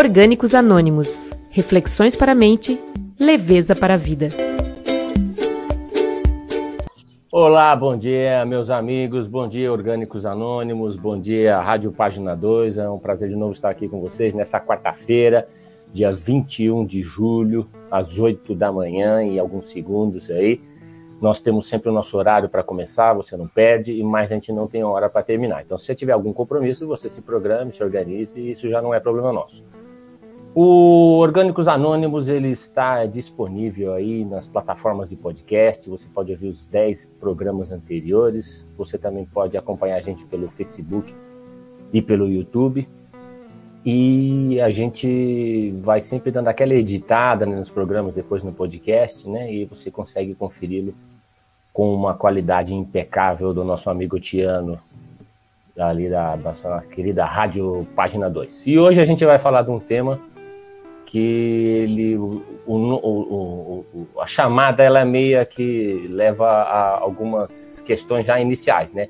Orgânicos Anônimos. Reflexões para a mente, leveza para a vida. Olá, bom dia, meus amigos. Bom dia, Orgânicos Anônimos. Bom dia, Rádio Página 2. É um prazer de novo estar aqui com vocês nessa quarta-feira, dia 21 de julho, às 8 da manhã, e alguns segundos aí. Nós temos sempre o nosso horário para começar, você não perde, e mais a gente não tem hora para terminar. Então, se você tiver algum compromisso, você se programe, se organize, e isso já não é problema nosso. O Orgânicos Anônimos ele está disponível aí nas plataformas de podcast. Você pode ouvir os 10 programas anteriores. Você também pode acompanhar a gente pelo Facebook e pelo YouTube. E a gente vai sempre dando aquela editada né, nos programas depois no podcast, né? E você consegue conferi-lo com uma qualidade impecável do nosso amigo Tiano, ali da nossa querida Rádio Página 2. E hoje a gente vai falar de um tema que ele, o, o, o, a chamada ela é meio que leva a algumas questões já iniciais, né?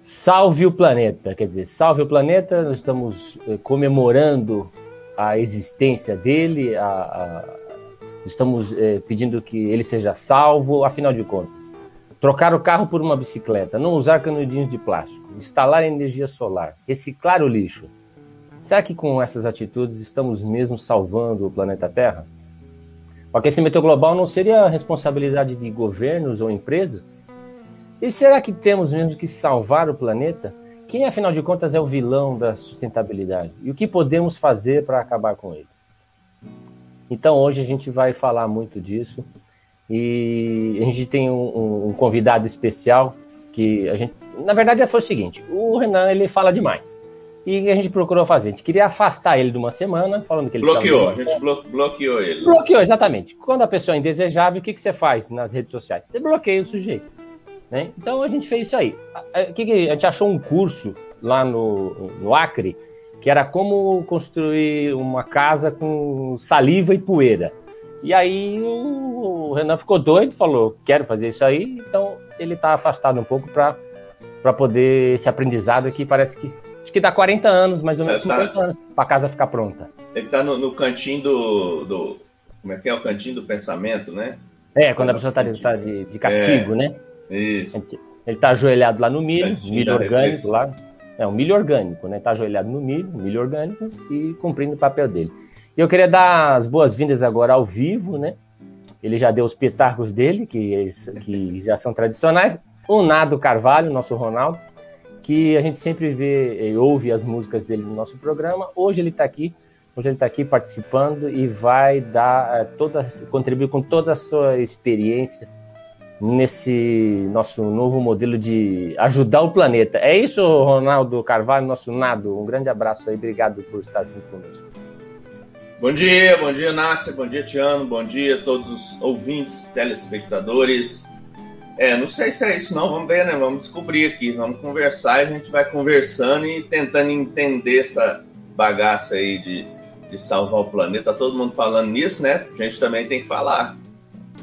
Salve o planeta, quer dizer, salve o planeta, nós estamos eh, comemorando a existência dele, a, a, estamos eh, pedindo que ele seja salvo, afinal de contas. Trocar o carro por uma bicicleta, não usar canudinhos de plástico, instalar energia solar, reciclar o lixo. Será que com essas atitudes estamos mesmo salvando o planeta Terra? O aquecimento global não seria a responsabilidade de governos ou empresas? E será que temos mesmo que salvar o planeta? Quem, afinal de contas, é o vilão da sustentabilidade? E o que podemos fazer para acabar com ele? Então, hoje a gente vai falar muito disso. E a gente tem um, um, convidado especial que a gente. Na verdade, foi o seguinte: o Renan ele fala demais. E a gente procurou fazer. A gente queria afastar ele de uma semana, falando que ele. Bloqueou, a gente blo bloqueou ele. Bloqueou, exatamente. Quando a pessoa é indesejável, o que, que você faz nas redes sociais? Você bloqueia o sujeito. Né? Então a gente fez isso aí. A, a, a gente achou um curso lá no, no Acre que era como construir uma casa com saliva e poeira. E aí o Renan ficou doido, falou: quero fazer isso aí, então ele está afastado um pouco para poder esse aprendizado aqui. Parece que acho que dá 40 anos, mais ou menos é, tá, 50 anos, para a casa ficar pronta. Ele está no, no, cantinho do, do, Como é que é? O cantinho do pensamento, né? É, quando a pessoa está tá de, de, castigo, é, né? Isso. Ele está ajoelhado lá no milho, milho orgânico lá. É um milho orgânico, né? Está ajoelhado no milho, milho orgânico e cumprindo o papel dele. E eu queria dar as boas-vindas agora ao vivo, né? Ele já deu os pitacos dele, que, que já são tradicionais. O Nado Carvalho, nosso Ronaldo, que a gente sempre vê e ouve as músicas dele no nosso programa. Hoje ele está aqui, hoje ele está aqui participando e vai dar eh, toda, contribuir com toda a sua experiência nesse nosso novo modelo de ajudar o planeta. É isso, Ronaldo Carvalho, nosso Nado. Um grande abraço aí, obrigado por estar junto conosco. Bom dia, bom dia, Nácia, bom dia, Tiano, bom dia a todos os ouvintes, telespectadores. É, não sei se é isso não, vamos ver, né? Vamos descobrir aqui, vamos conversar, a gente vai conversando e tentando entender essa bagaça aí de, de salvar o planeta. Todo mundo falando nisso, né? A gente também tem que falar.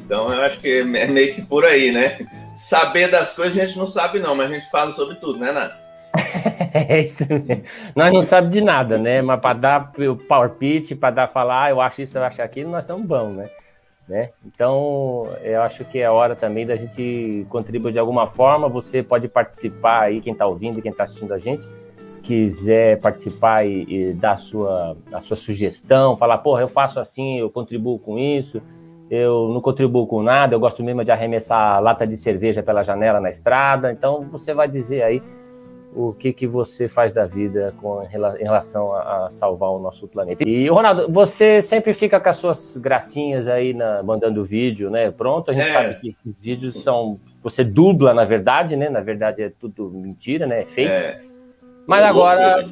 Então eu acho que é meio que por aí, né? Saber das coisas a gente não sabe não, mas a gente fala sobre tudo, né, Nácia? é isso mesmo. Nós não sabemos de nada, né? Mas para dar o pitch, para dar falar, ah, eu acho isso, eu acho aquilo, nós somos bons, né? Né? Então, eu acho que é hora também da gente contribuir de alguma forma. Você pode participar aí, quem está ouvindo, quem está assistindo a gente, quiser participar e, e, dar a sua, a sua sugestão, falar, porra, eu faço assim, eu contribuo com isso, eu não contribuo com nada, eu gosto mesmo de arremessar lata de cerveja pela janela na estrada. Então, você vai dizer aí o que, que você faz da vida com, em relação a, a, salvar o nosso planeta. E, Ronaldo, você sempre fica com as suas gracinhas aí na, mandando vídeo, né? Pronto, a gente é, sabe que esses vídeos sim. são. Você dubla, na verdade, né? Na verdade é tudo mentira, né? É fake. É. Mas agora.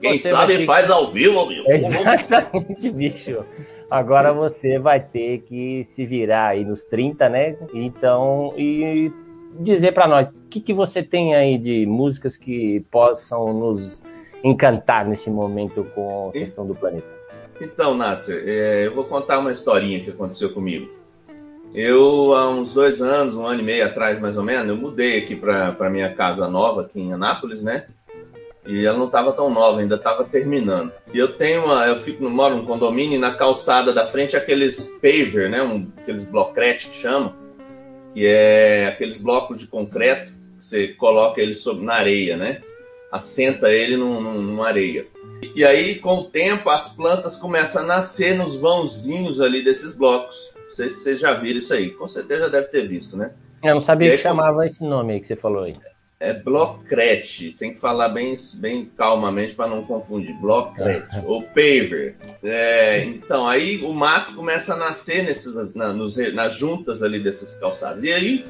Quem sabe faz ao vivo, amigo. Exatamente, bicho. Agora você vai ter que se virar aí nos 30, né? Então, e dizer para nós o que, que você tem aí de músicas que possam nos encantar nesse momento com a questão do planeta. Então, Nasser, é, eu vou contar uma historinha que aconteceu comigo. Eu, há uns dois anos, um ano e meio atrás, mais ou menos, eu mudei aqui para minha casa nova, aqui em Anápolis, né? E ela não estava tão nova, ainda estava terminando. E eu tenho uma, eu fico, moro num condomínio e na calçada da frente aqueles paver, né, um, aqueles blocretes que chamam, que é aqueles blocos de concreto que você coloca ele sobre, na areia, né? Assenta ele num, num, numa areia. E aí, com o tempo, as plantas começam a nascer nos vãozinhos ali desses blocos. Não sei se vocês já viram isso aí. Com certeza já deve ter visto, né? Eu não sabia aí, que chamava esse nome aí que você falou aí. É blocrete. Tem que falar bem, bem calmamente para não confundir. Blocrete ou paver. É, então, aí o mato começa a nascer nesses, na, nos, nas juntas ali desses calçados. E aí,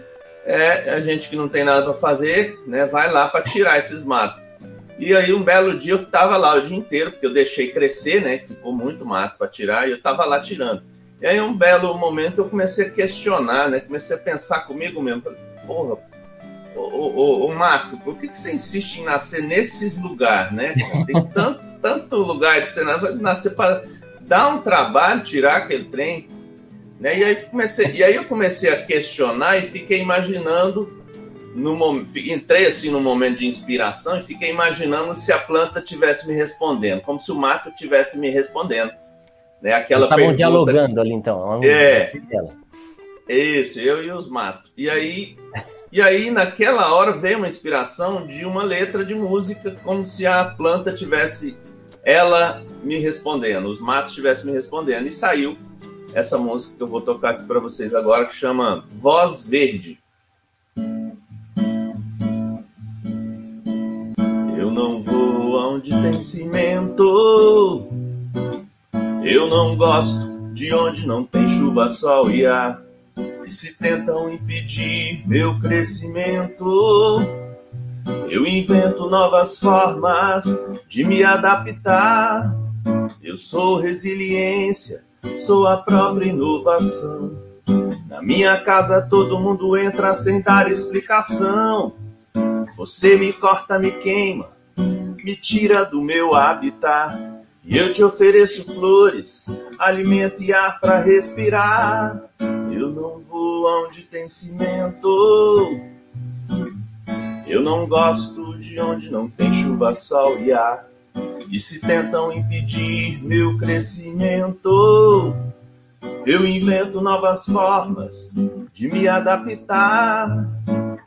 é, a gente que não tem nada para fazer, né, vai lá para tirar esses matos. E aí, um belo dia, eu estava lá o dia inteiro, porque eu deixei crescer, né? Ficou muito mato para tirar, e eu estava lá tirando. E aí, um belo momento, eu comecei a questionar, né? Comecei a pensar comigo mesmo. Falei, porra, ô, ô, ô, Mato, por que, que você insiste em nascer nesses lugares, né? Tem tanto, tanto lugar para você nascer para dar um trabalho, tirar aquele trem. Né? E, aí comecei, e aí eu comecei a questionar e fiquei imaginando no, entrei assim no momento de inspiração e fiquei imaginando se a planta tivesse me respondendo, como se o mato tivesse me respondendo. Né? Aquela Estavam pergunta... dialogando ali então. É. Isso, eu e os matos. E aí, e aí naquela hora veio uma inspiração de uma letra de música, como se a planta tivesse ela me respondendo, os matos estivessem me respondendo. E saiu essa música que eu vou tocar aqui para vocês agora, que chama Voz Verde. não vou onde tem cimento. Eu não gosto de onde não tem chuva, sol e ar. E se tentam impedir meu crescimento, eu invento novas formas de me adaptar. Eu sou resiliência, sou a própria inovação. Na minha casa todo mundo entra sem dar explicação. Você me corta, me queima, me tira do meu habitat. E eu te ofereço flores, alimento e ar para respirar. Eu não vou onde tem cimento. Eu não gosto de onde não tem chuva, sol e ar. E se tentam impedir meu crescimento, eu invento novas formas de me adaptar.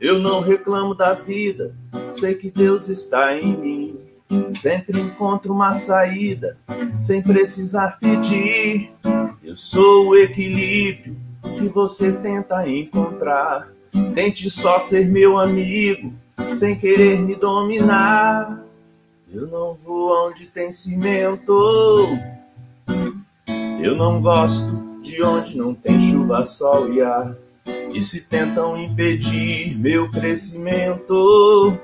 Eu não reclamo da vida, sei que Deus está em mim. Sempre encontro uma saída, sem precisar pedir. Eu sou o equilíbrio que você tenta encontrar. Tente só ser meu amigo, sem querer me dominar. Eu não vou onde tem cimento. Eu não gosto de onde não tem chuva, sol e ar. E se tentam impedir meu crescimento,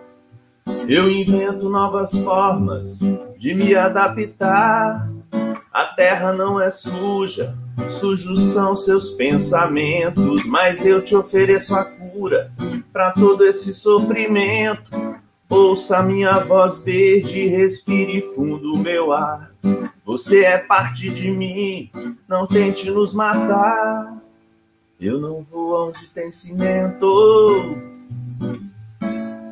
eu invento novas formas de me adaptar. A terra não é suja, sujos são seus pensamentos, mas eu te ofereço a cura para todo esse sofrimento. Ouça minha voz verde, respire fundo meu ar. Você é parte de mim, não tente nos matar. Eu não vou onde tem cimento.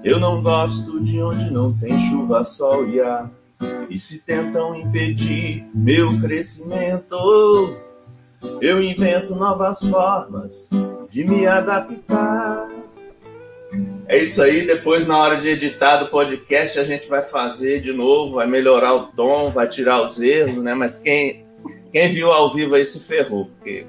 Eu não gosto de onde não tem chuva, sol e ar. E se tentam impedir meu crescimento, eu invento novas formas de me adaptar. É isso aí, depois na hora de editar do podcast a gente vai fazer de novo, vai melhorar o tom, vai tirar os erros, né? Mas quem quem viu ao vivo aí se ferrou, porque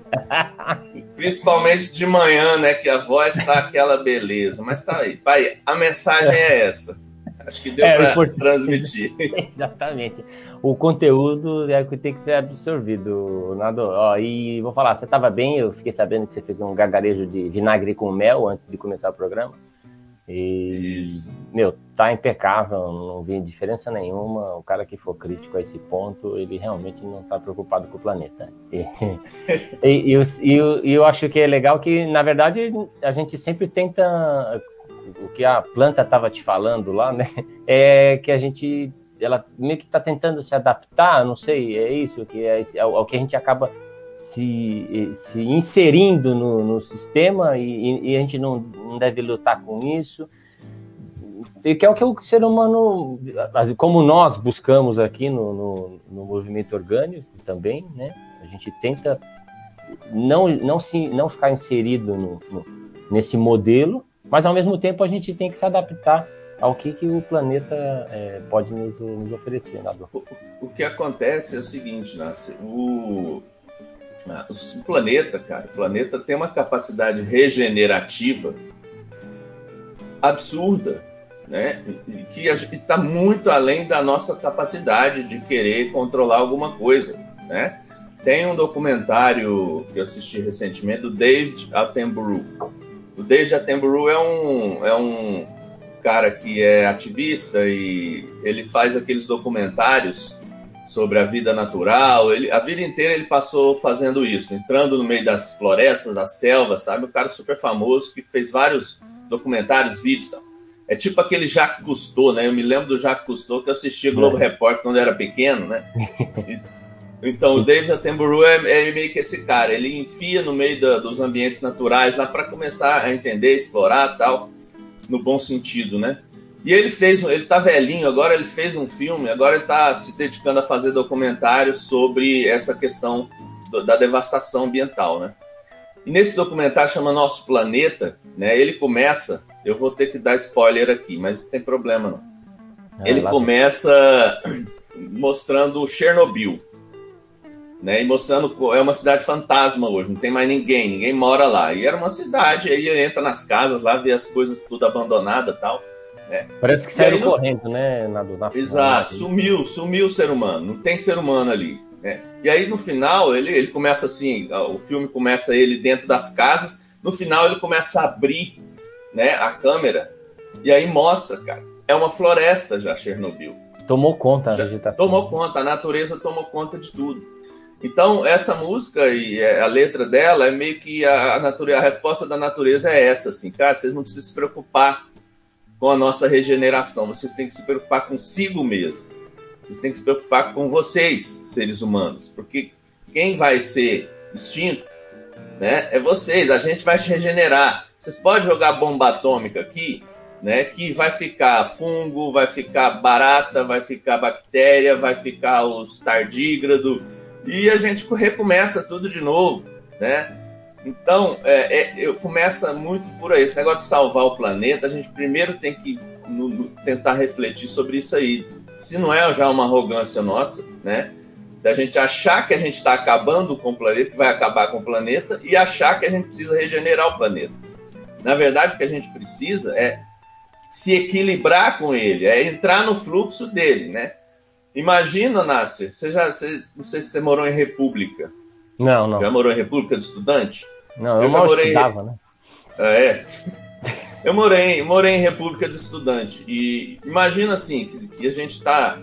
principalmente de manhã, né, que a voz tá aquela beleza, mas tá aí. Pai, a mensagem é essa. Acho que deu é, para transmitir. Exatamente. O conteúdo é o que tem que ser absorvido, Nado. Ó, e vou falar, você estava bem, eu fiquei sabendo que você fez um gargarejo de vinagre com mel antes de começar o programa. E, Isso. meu, tá impecável, não vi diferença nenhuma. O cara que for crítico a esse ponto, ele realmente não está preocupado com o planeta. E, e, e, eu, e, eu, acho que é legal que, na verdade, a gente sempre tenta. O que a planta estava te falando lá, né? É que a gente. Ela meio que está tentando se adaptar, não sei, é isso, que é, é o que a gente acaba se, se inserindo no, no sistema e, e, a gente não, não deve lutar com isso. que é o que o ser humano, como nós buscamos aqui no, no, no movimento orgânico também, né? A gente tenta não, não, se, não ficar inserido no, no, nesse modelo, mas ao mesmo tempo a gente tem que se adaptar ao que, que o planeta é, pode nos, nos oferecer. Né, o, o, que acontece é o seguinte, Nassi, o, o planeta, cara, o planeta tem uma capacidade regenerativa absurda, né? Que está muito além da nossa capacidade de querer controlar alguma coisa, né? Tem um documentário que eu assisti recentemente do David Attenborough. O David Attenborough é um, é um cara que é ativista e ele faz aqueles documentários sobre a vida natural. Ele, a vida inteira ele passou fazendo isso, entrando no meio das florestas, das selvas, sabe? Um cara super famoso que fez vários documentários, vídeos. Tal. É tipo aquele Jacques Cousteau, né? Eu me lembro do Jacques Cousteau que eu assistia Globo é. Repórter quando eu era pequeno, né? então o David Attenborough é, é, meio que esse cara. Ele enfia no meio da, dos ambientes naturais lá para começar a entender, explorar tal, no bom sentido, né? E ele fez, ele tá velhinho agora, ele fez um filme, agora ele tá se dedicando a fazer documentários sobre essa questão do, da devastação ambiental, né? E nesse documentário chama Nosso Planeta, né? Ele começa, eu vou ter que dar spoiler aqui, mas não tem problema não. Ah, ele começa mostrando Chernobyl, né? E mostrando é uma cidade fantasma hoje, não tem mais ninguém, ninguém mora lá. E era uma cidade, aí entra nas casas lá, vê as coisas tudo abandonada, tal. É. Parece que saiu correndo, né? Na, na Exato, na... sumiu, sumiu o ser humano, não tem ser humano ali. Né? E aí no final ele, ele começa assim, o filme começa ele dentro das casas, no final ele começa a abrir né, a câmera e aí mostra, cara, é uma floresta já Chernobyl. Tomou conta a vegetação. Tomou conta, a natureza tomou conta de tudo. Então, essa música e é, a letra dela é meio que a, a, natureza, a resposta da natureza é essa, assim, cara, vocês não precisam se preocupar com a nossa regeneração. Vocês têm que se preocupar consigo mesmo. Vocês têm que se preocupar com vocês, seres humanos, porque quem vai ser extinto, né, é vocês. A gente vai se regenerar. Vocês podem jogar bomba atômica aqui, né, que vai ficar fungo, vai ficar barata, vai ficar bactéria, vai ficar os tardígrado e a gente recomeça tudo de novo, né? Então, é, é, eu começa muito por aí. Esse negócio de salvar o planeta, a gente primeiro tem que no, no, tentar refletir sobre isso aí. Se não é já uma arrogância nossa, né? Da gente achar que a gente está acabando com o planeta, que vai acabar com o planeta, e achar que a gente precisa regenerar o planeta. Na verdade, o que a gente precisa é se equilibrar com ele, é entrar no fluxo dele, né? Imagina, Nasser, você já, você, não sei se você morou em República. Não, não. Já morou em República de Estudante? Não, eu, eu já morei. Estudava, né? É. Eu morei, morei em República de Estudante e imagina assim que, que a gente está,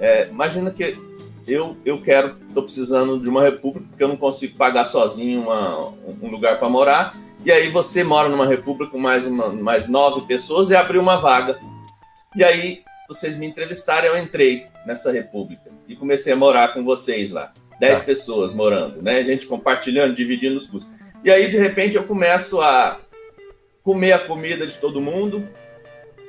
é, imagina que eu eu quero, estou precisando de uma república porque eu não consigo pagar sozinho uma, um lugar para morar e aí você mora numa república com mais uma, mais nove pessoas e abriu uma vaga e aí vocês me entrevistaram eu entrei nessa república e comecei a morar com vocês lá, dez tá. pessoas morando, né? Gente compartilhando, dividindo os custos. E aí, de repente, eu começo a comer a comida de todo mundo,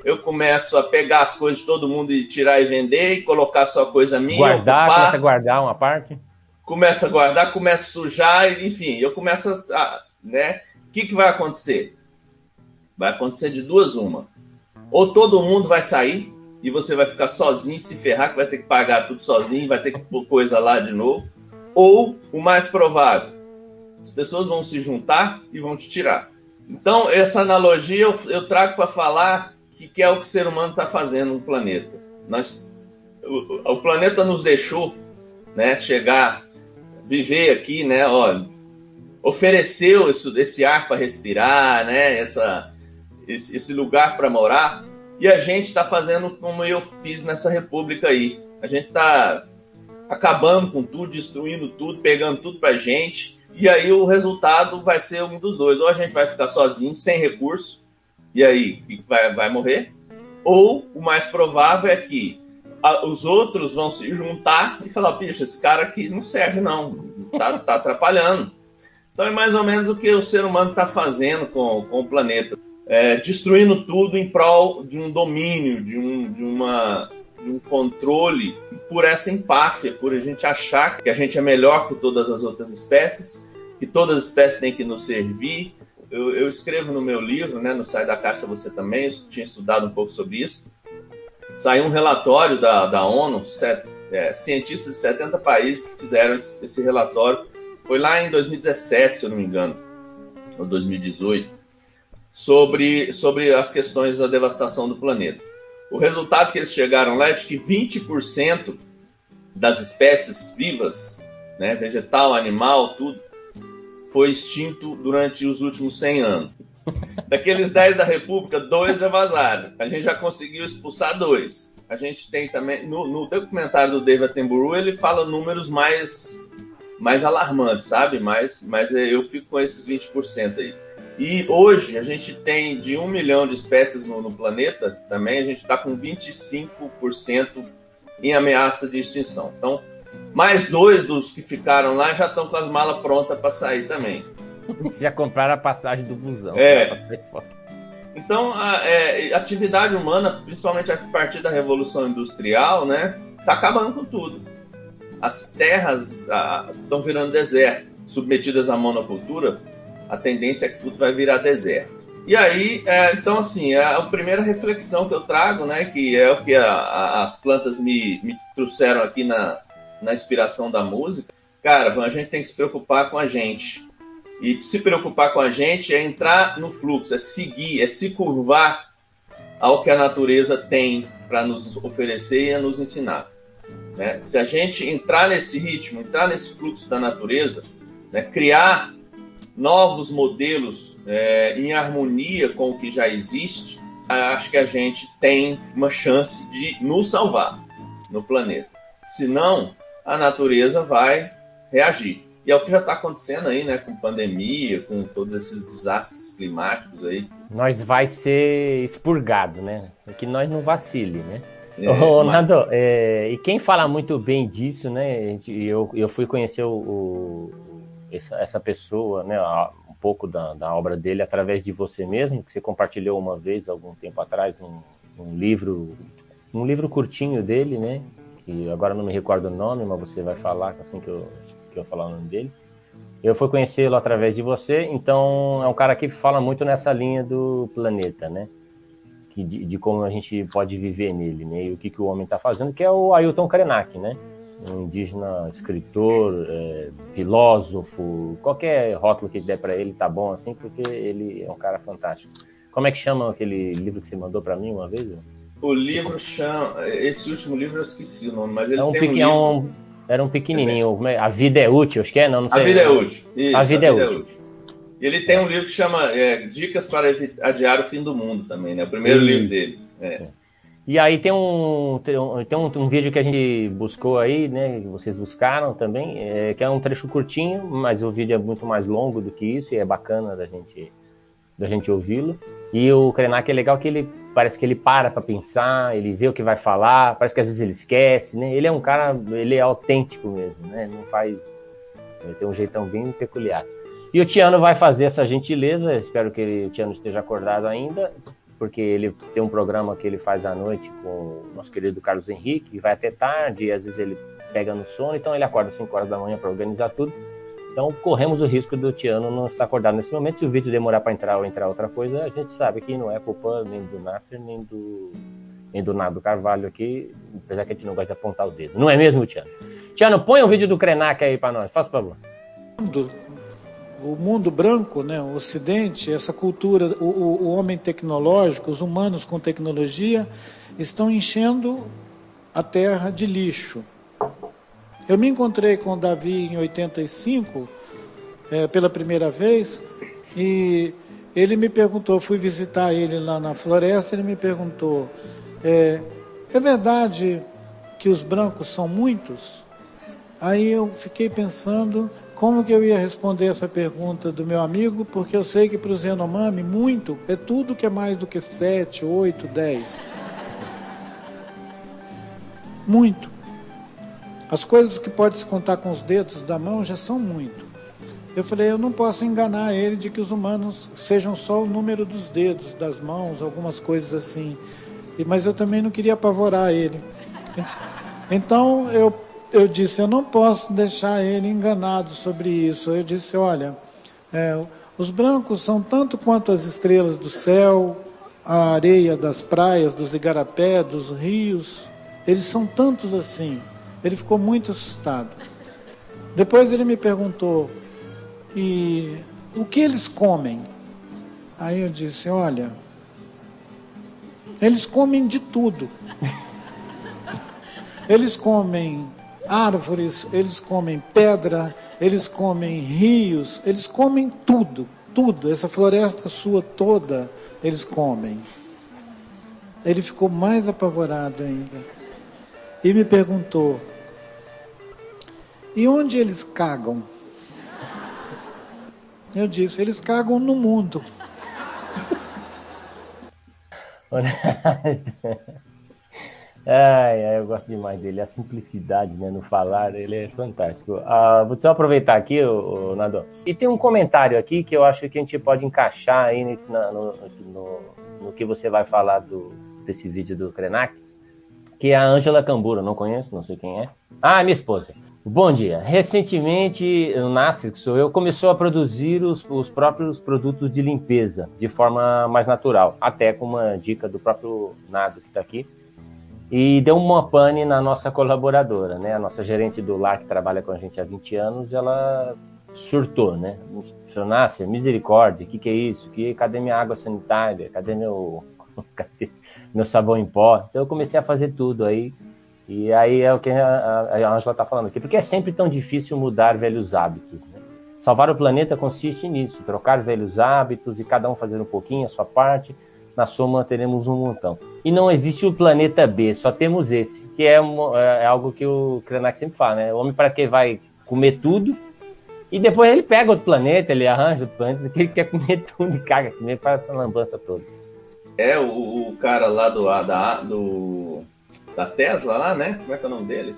eu começo a pegar as coisas de todo mundo e tirar e vender, e colocar só coisa minha. Guardar, ocupar, começa a guardar uma parte? Começa a guardar, começa a sujar, enfim, eu começo a. Né? O que, que vai acontecer? Vai acontecer de duas uma. Ou todo mundo vai sair e você vai ficar sozinho, se ferrar, que vai ter que pagar tudo sozinho, vai ter que pôr coisa lá de novo. Ou o mais provável, as pessoas vão se juntar e vão te tirar. Então, essa analogia eu, eu trago para falar que, que, é o que o ser humano está fazendo no planeta. Nós, o, o, planeta nos deixou né, chegar, viver aqui, né, ó, ofereceu esse, esse ar para respirar, né, essa, esse, esse lugar para morar, e a gente está fazendo como eu fiz nessa república aí. A gente está acabando com tudo, destruindo tudo, pegando tudo para gente e aí o resultado vai ser um dos dois. Ou a gente vai ficar sozinho, sem recurso, e aí vai, vai morrer. Ou o mais provável é que a, os outros vão se juntar e falar: bicho, esse cara aqui não serve, não, tá, tá atrapalhando. Então é mais ou menos o que o ser humano está fazendo com, com o planeta. É, destruindo tudo em prol de um domínio, de um, de uma de um controle por essa empáfia, por a gente achar que a gente é melhor que todas as outras espécies, que todas as espécies têm que nos servir. Eu, eu escrevo no meu livro, né, no Sai da Caixa você também, eu tinha estudado um pouco sobre isso. Saiu um relatório da, da ONU, set, é, cientistas de 70 países que fizeram esse, esse relatório. Foi lá em 2017, se eu não me engano, ou 2018, sobre, sobre as questões da devastação do planeta. O resultado que eles chegaram lá é de que 20% das espécies vivas, né, vegetal, animal, tudo, foi extinto durante os últimos 100 anos. Daqueles 10 da República, dois já vazaram. A gente já conseguiu expulsar dois. A gente tem também, no, no documentário do David Attenborough, ele fala números mais, mais alarmantes, sabe? Mas, mas eu fico com esses 20% aí. E hoje a gente tem de um milhão de espécies no, no planeta, também a gente está com 25% em ameaça de extinção. Então, mais dois dos que ficaram lá já estão com as malas prontas para sair também. Já compraram a passagem do busão. É. Então, a é, atividade humana, principalmente a partir da Revolução Industrial, né, está acabando com tudo. As terras estão virando deserto, submetidas à monocultura a tendência é que tudo vai virar deserto. E aí, é, então, assim, é a primeira reflexão que eu trago, né, que é o que a, a, as plantas me, me trouxeram aqui na, na inspiração da música. Cara, a gente tem que se preocupar com a gente. E se preocupar com a gente é entrar no fluxo, é seguir, é se curvar ao que a natureza tem para nos oferecer e a nos ensinar. Né? Se a gente entrar nesse ritmo, entrar nesse fluxo da natureza, né, criar novos modelos é, em harmonia com o que já existe, acho que a gente tem uma chance de nos salvar no planeta. Senão, a natureza vai reagir. E é o que já está acontecendo aí, né? Com pandemia, com todos esses desastres climáticos aí. Nós vai ser expurgado, né? É que nós não vacile, né? É, Ô, mas... Nando, é, e quem fala muito bem disso, né? Eu, eu fui conhecer o, essa, essa pessoa, né, um pouco da, da, obra dele através de você mesmo, que você compartilhou uma vez, algum tempo atrás, um, um livro, um livro curtinho dele, né, que agora não me recordo o nome, mas você vai falar assim que eu, que eu falar o nome dele. Eu fui conhecê-lo através de você, então é um cara que fala muito nessa linha do planeta, né? De, de como a gente pode viver nele, né? E o que, que o homem está fazendo, que é o Ailton Krenak, né? Um indígena escritor, é, filósofo, qualquer rótulo que der para ele tá bom assim, porque ele é um cara fantástico. Como é que chama aquele livro que você mandou para mim uma vez? O livro chama. Esse último livro eu esqueci o nome, mas ele é um tem um livro... É um, era um pequenininho. É a Vida é Útil, acho que é, não, não sei. A Vida é Útil. Isso, a Vida, a vida é, útil. é, Útil. Ele tem um livro que chama é, Dicas para Adiar o Fim do Mundo também, né? O primeiro livro dele. É. E aí tem um, tem um, tem um, vídeo que a gente buscou aí, né? Que vocês buscaram também, é, que é um trecho curtinho, mas o vídeo é muito mais longo do que isso e é bacana da gente, da gente ouvi-lo. E o Krenak é legal que ele parece que ele para para pensar, ele vê o que vai falar, parece que às vezes ele esquece, né? Ele é um cara, ele é autêntico mesmo, né? Não faz, ele tem um jeitão bem peculiar. E o Tiano vai fazer essa gentileza, espero que ele, o Tiano esteja acordado ainda, porque ele tem um programa que ele faz à noite com o nosso querido Carlos Henrique, que vai até tarde, e às vezes ele pega no sono, então ele acorda às 5 horas da manhã para organizar tudo. Então corremos o risco do Tiano não estar acordado nesse momento. Se o vídeo demorar para entrar ou entrar outra coisa, a gente sabe que não é culpa nem do Nasser, nem do, nem do Nado Carvalho aqui, apesar que a gente não gosta de apontar o dedo. Não é mesmo, Tiano? Tiano, põe o vídeo do Krenak aí para nós, faz favor o mundo branco, né, o Ocidente, essa cultura, o, o, homem tecnológico, os humanos com tecnologia, estão enchendo a terra de lixo. Eu me encontrei com Davi em 85, é, pela primeira vez, e ele me perguntou, fui visitar ele lá na floresta, ele me perguntou, é, é verdade que os brancos são muitos? Aí eu fiquei pensando, como que eu ia responder essa pergunta do meu amigo? Porque eu sei que para o Zenomami, muito é tudo que é mais do que 7, 8, 10. Muito. As coisas que pode se contar com os dedos da mão já são muito. Eu falei, eu não posso enganar ele de que os humanos sejam só o número dos dedos, das mãos, algumas coisas assim. Mas eu também não queria apavorar ele. Então eu, eu disse, eu não posso deixar ele enganado sobre isso. Eu disse, olha, é, os brancos são tanto quanto as estrelas do céu, a areia das praias, dos igarapé, dos rios. Eles são tantos assim. Ele ficou muito assustado. Depois ele me perguntou, e o que eles comem? Aí eu disse, olha, eles comem de tudo. Eles comem árvores, eles comem pedra, eles comem rios, eles comem tudo, tudo. Essa floresta sua toda, eles comem. Ele ficou mais apavorado ainda. E me perguntou: e onde eles cagam? Eu disse: eles cagam no mundo. Ai, ai, eu gosto demais dele. A simplicidade né, no falar, ele é fantástico. Ah, vou só aproveitar aqui, o, Nado. E tem um comentário aqui que eu acho que a gente pode encaixar aí no, no, no, no que você vai falar do, desse vídeo do Krenak, que é a Ângela Cambura. Não conheço, não sei quem é. Ah, minha esposa. Bom dia. Recentemente, o Nasser, que sou eu, começou a produzir os, os, próprios produtos de limpeza de forma mais natural, até com uma dica do próprio Nado que está aqui e deu uma pane na nossa colaboradora, né? A nossa gerente do lar, que trabalha com a gente há 20 anos, ela surtou, né? Senhor Nácia, misericórdia, o que, que é isso? Que, cadê minha água sanitária? Cadê meu, cadê meu sabão em pó? Então eu comecei a fazer tudo aí. E aí é o que a Angela está falando aqui, porque é sempre tão difícil mudar velhos hábitos. Né? Salvar o planeta consiste nisso, trocar velhos hábitos e cada um fazer um pouquinho a sua parte na soma teremos um montão. E não existe o planeta B, só temos esse, que é, é algo que o Krenak sempre fala, né? O homem parece que ele vai comer tudo e depois ele pega outro planeta, ele arranja outro planeta, que ele quer comer tudo e caga, que nem faz essa lambança toda. É, o, o cara lá do, da, do, da Tesla lá, né? Como é que é o nome dele?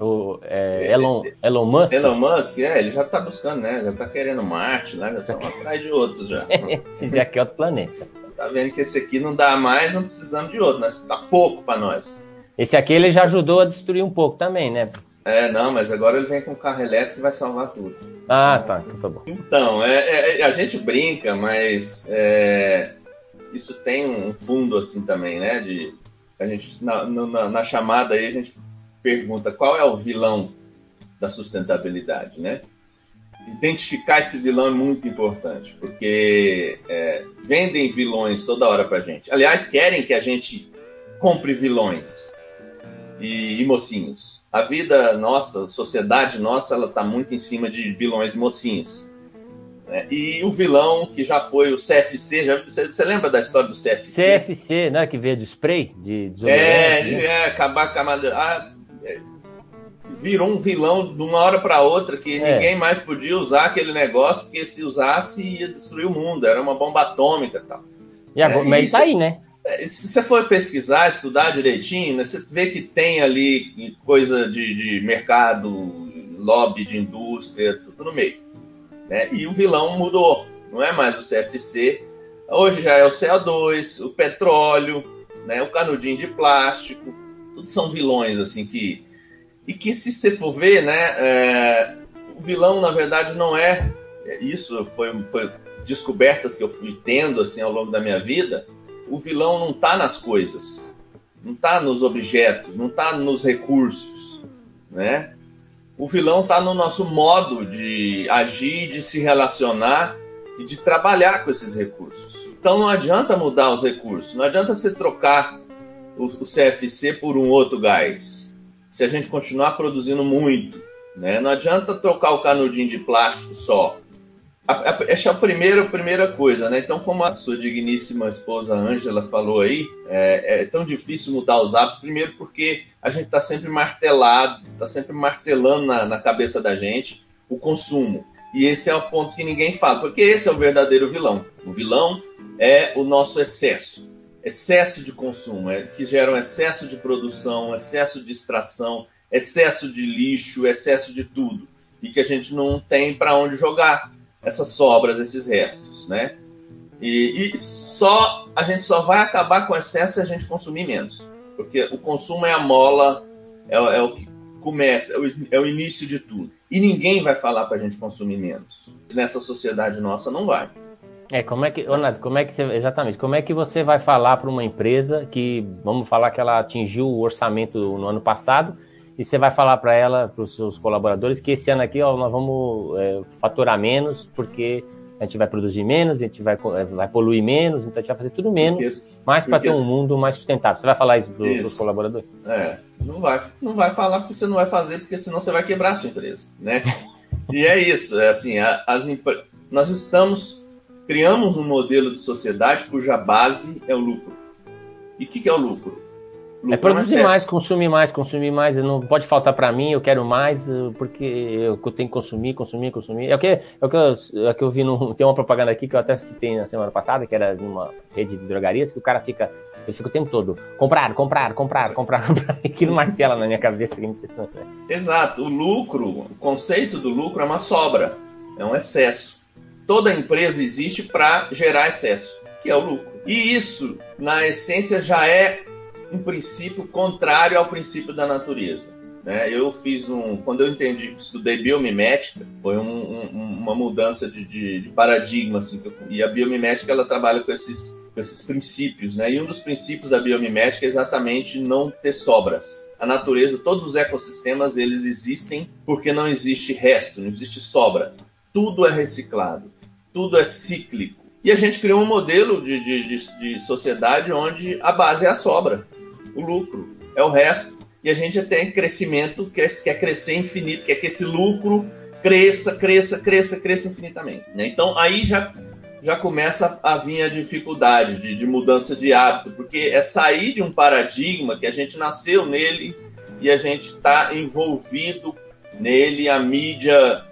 O é, Elon, Elon Musk? Elon Musk, é, ele já tá buscando, né? Já tá querendo Marte lá, já estão atrás de outros já. já quer outro planeta tá vendo que esse aqui não dá mais, não precisamos de outro, mas tá pouco para nós. Esse aqui ele já ajudou a destruir um pouco também, né? É, não, mas agora ele vem com carro elétrico e vai salvar tudo. Ah, tá, então tá bom. Então, é, é, a gente brinca, mas é, isso tem um fundo assim também, né? De, a gente, na, na, na chamada aí, a gente pergunta qual é o vilão da sustentabilidade, né? Identificar esse vilão é muito importante, porque é, vendem vilões toda hora pra gente. Aliás, querem que a gente compre vilões e, e mocinhos. A vida nossa, a sociedade nossa, ela tá muito em cima de vilões e mocinhos. Né? E o vilão que já foi o CFC, já, você, você lembra da história do CFC? CFC, né? Que veio do spray de É, né? é, acabar com a ah, virou um vilão de uma hora para outra que é. ninguém mais podia usar aquele negócio porque se usasse ia destruir o mundo, era uma bomba atômica e tal. E agora, é, mas tá aí, né? É, se você for pesquisar, estudar direitinho, né, você vê que tem ali coisa de, de mercado, lobby de indústria, tudo no meio. Né? E o vilão mudou, não é mais o CFC, hoje já é o CO2, o petróleo, né, o canudinho de plástico, tudo são vilões assim que e que se você for ver, né, é, o vilão na verdade não é, é isso foi, foi descobertas que eu fui tendo assim ao longo da minha vida. O vilão não está nas coisas, não está nos objetos, não está nos recursos, né? O vilão está no nosso modo de agir, de se relacionar e de trabalhar com esses recursos. Então não adianta mudar os recursos, não adianta você trocar o, o CFC por um outro gás se a gente continuar produzindo muito. Né? Não adianta trocar o canudinho de plástico só. Essa é a primeira, a primeira coisa, né? Então, como a sua digníssima esposa Ângela falou aí, é, é, tão difícil mudar os hábitos. Primeiro, porque a gente está sempre martelado, está sempre martelando na, na cabeça da gente o consumo. E esse é o ponto que ninguém fala, porque esse é o verdadeiro vilão. O vilão é o nosso excesso excesso de consumo, é, que geram excesso de produção, excesso de extração, excesso de lixo, excesso de tudo, e que a gente não tem para onde jogar. essas sobras, esses restos, né? E, e, só a gente só vai acabar com excesso se a gente consumir menos, porque o consumo é a mola, é, é o que começa, é o, é o, início de tudo. E ninguém vai falar para a gente consumir menos. Nessa sociedade nossa não vai. É, como é que, Ronaldo, como é que você, exatamente, como é que você vai falar para uma empresa que, vamos falar que ela atingiu o orçamento no ano passado, e você vai falar para ela, para os seus colaboradores, que esse ano aqui ó, nós vamos é, faturar menos, porque a gente vai produzir menos, a gente vai, é, vai poluir menos, então a gente vai fazer tudo menos, porque, mais para ter um mundo mais sustentável. Você vai falar isso para os colaboradores? É, não vai, não vai falar porque você não vai fazer, porque senão você vai quebrar a sua empresa, né? e é isso, é assim, as, nós estamos criamos um modelo de sociedade cuja base é o lucro. E o que, que, é o lucro? lucro é produzir mais, consumir mais, consumir mais. Não pode faltar para mim, eu quero mais, porque eu tenho que consumir, consumir, consumir. É o que, é o que, eu, é o que eu vi, no, tem uma propaganda aqui que eu até citei na semana passada, que era de uma rede de drogarias, que o cara fica, eu fico o tempo todo, comprar, comprar, comprar, comprar, comprar. Aquilo martela na minha cabeça, é. Né? Exato. O lucro, o conceito do lucro é uma sobra, é um excesso toda empresa existe para gerar excesso, que é o lucro. E isso, na essência, já é um princípio contrário ao princípio da natureza. Né? Eu fiz um. Quando eu entendi, estudei biomimética, foi um, um, uma mudança de, de, de paradigma. Assim, e a biomimética ela trabalha com esses, com esses princípios. Né? E um dos princípios da biomimética é exatamente não ter sobras. A natureza, todos os ecossistemas, eles existem porque não existe resto, não existe sobra. Tudo é reciclado tudo é cíclico. E a gente criou um modelo de, de, de, de sociedade onde a base é a sobra, o lucro, é o resto. E a gente tem crescimento, quer crescer infinito, quer que esse lucro cresça, cresça, cresça, cresça infinitamente. Né? Então aí já, já começa a vir a dificuldade de, de mudança de hábito, porque é sair de um paradigma que a gente nasceu nele e a gente está envolvido nele, a mídia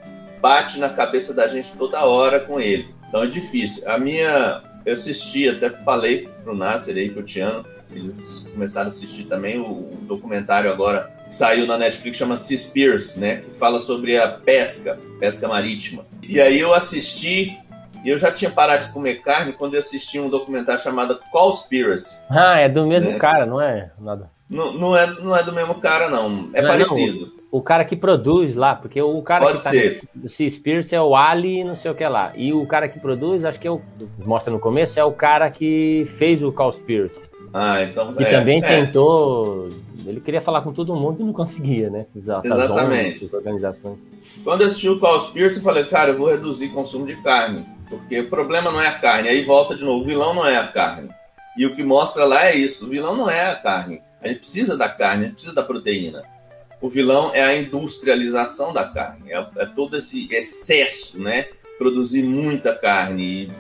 bate na cabeça da gente toda hora com ele. Então é difícil. A minha. Eu assisti, até falei pro Nasser aí, pro Tiano, eles começaram a assistir também o, documentário agora que saiu na Netflix, chama Seaspiracy, né? Que fala sobre a pesca, pesca marítima. E aí eu assisti e eu já tinha parado de comer carne quando eu assisti um documentário chamado Callspiracy. Ah, é do mesmo né? cara, não é? Nada. Não, não, é, não é do mesmo cara, não. É não, parecido. Não o cara que produz lá, porque o cara Pode que tá ser. no Seaspiracy é o Ali não sei o que lá. E o cara que produz, acho que é o, mostra no começo, é o cara que fez o Cowspiracy. Ah, então E é, também é. tentou. Ele queria falar com todo mundo e não conseguia, né? Essas, Exatamente. Essas organizações. Quando eu assisti o Cowspiracy, eu falei, cara, eu vou reduzir o consumo de carne. Porque o problema não é a carne. Aí volta de novo, o vilão não é a carne. E o que mostra lá é isso: o vilão não é a carne. A gente precisa da carne, a gente precisa da proteína. O vilão é a industrialização da carne, é, é todo esse excesso, né? Produzir muita carne.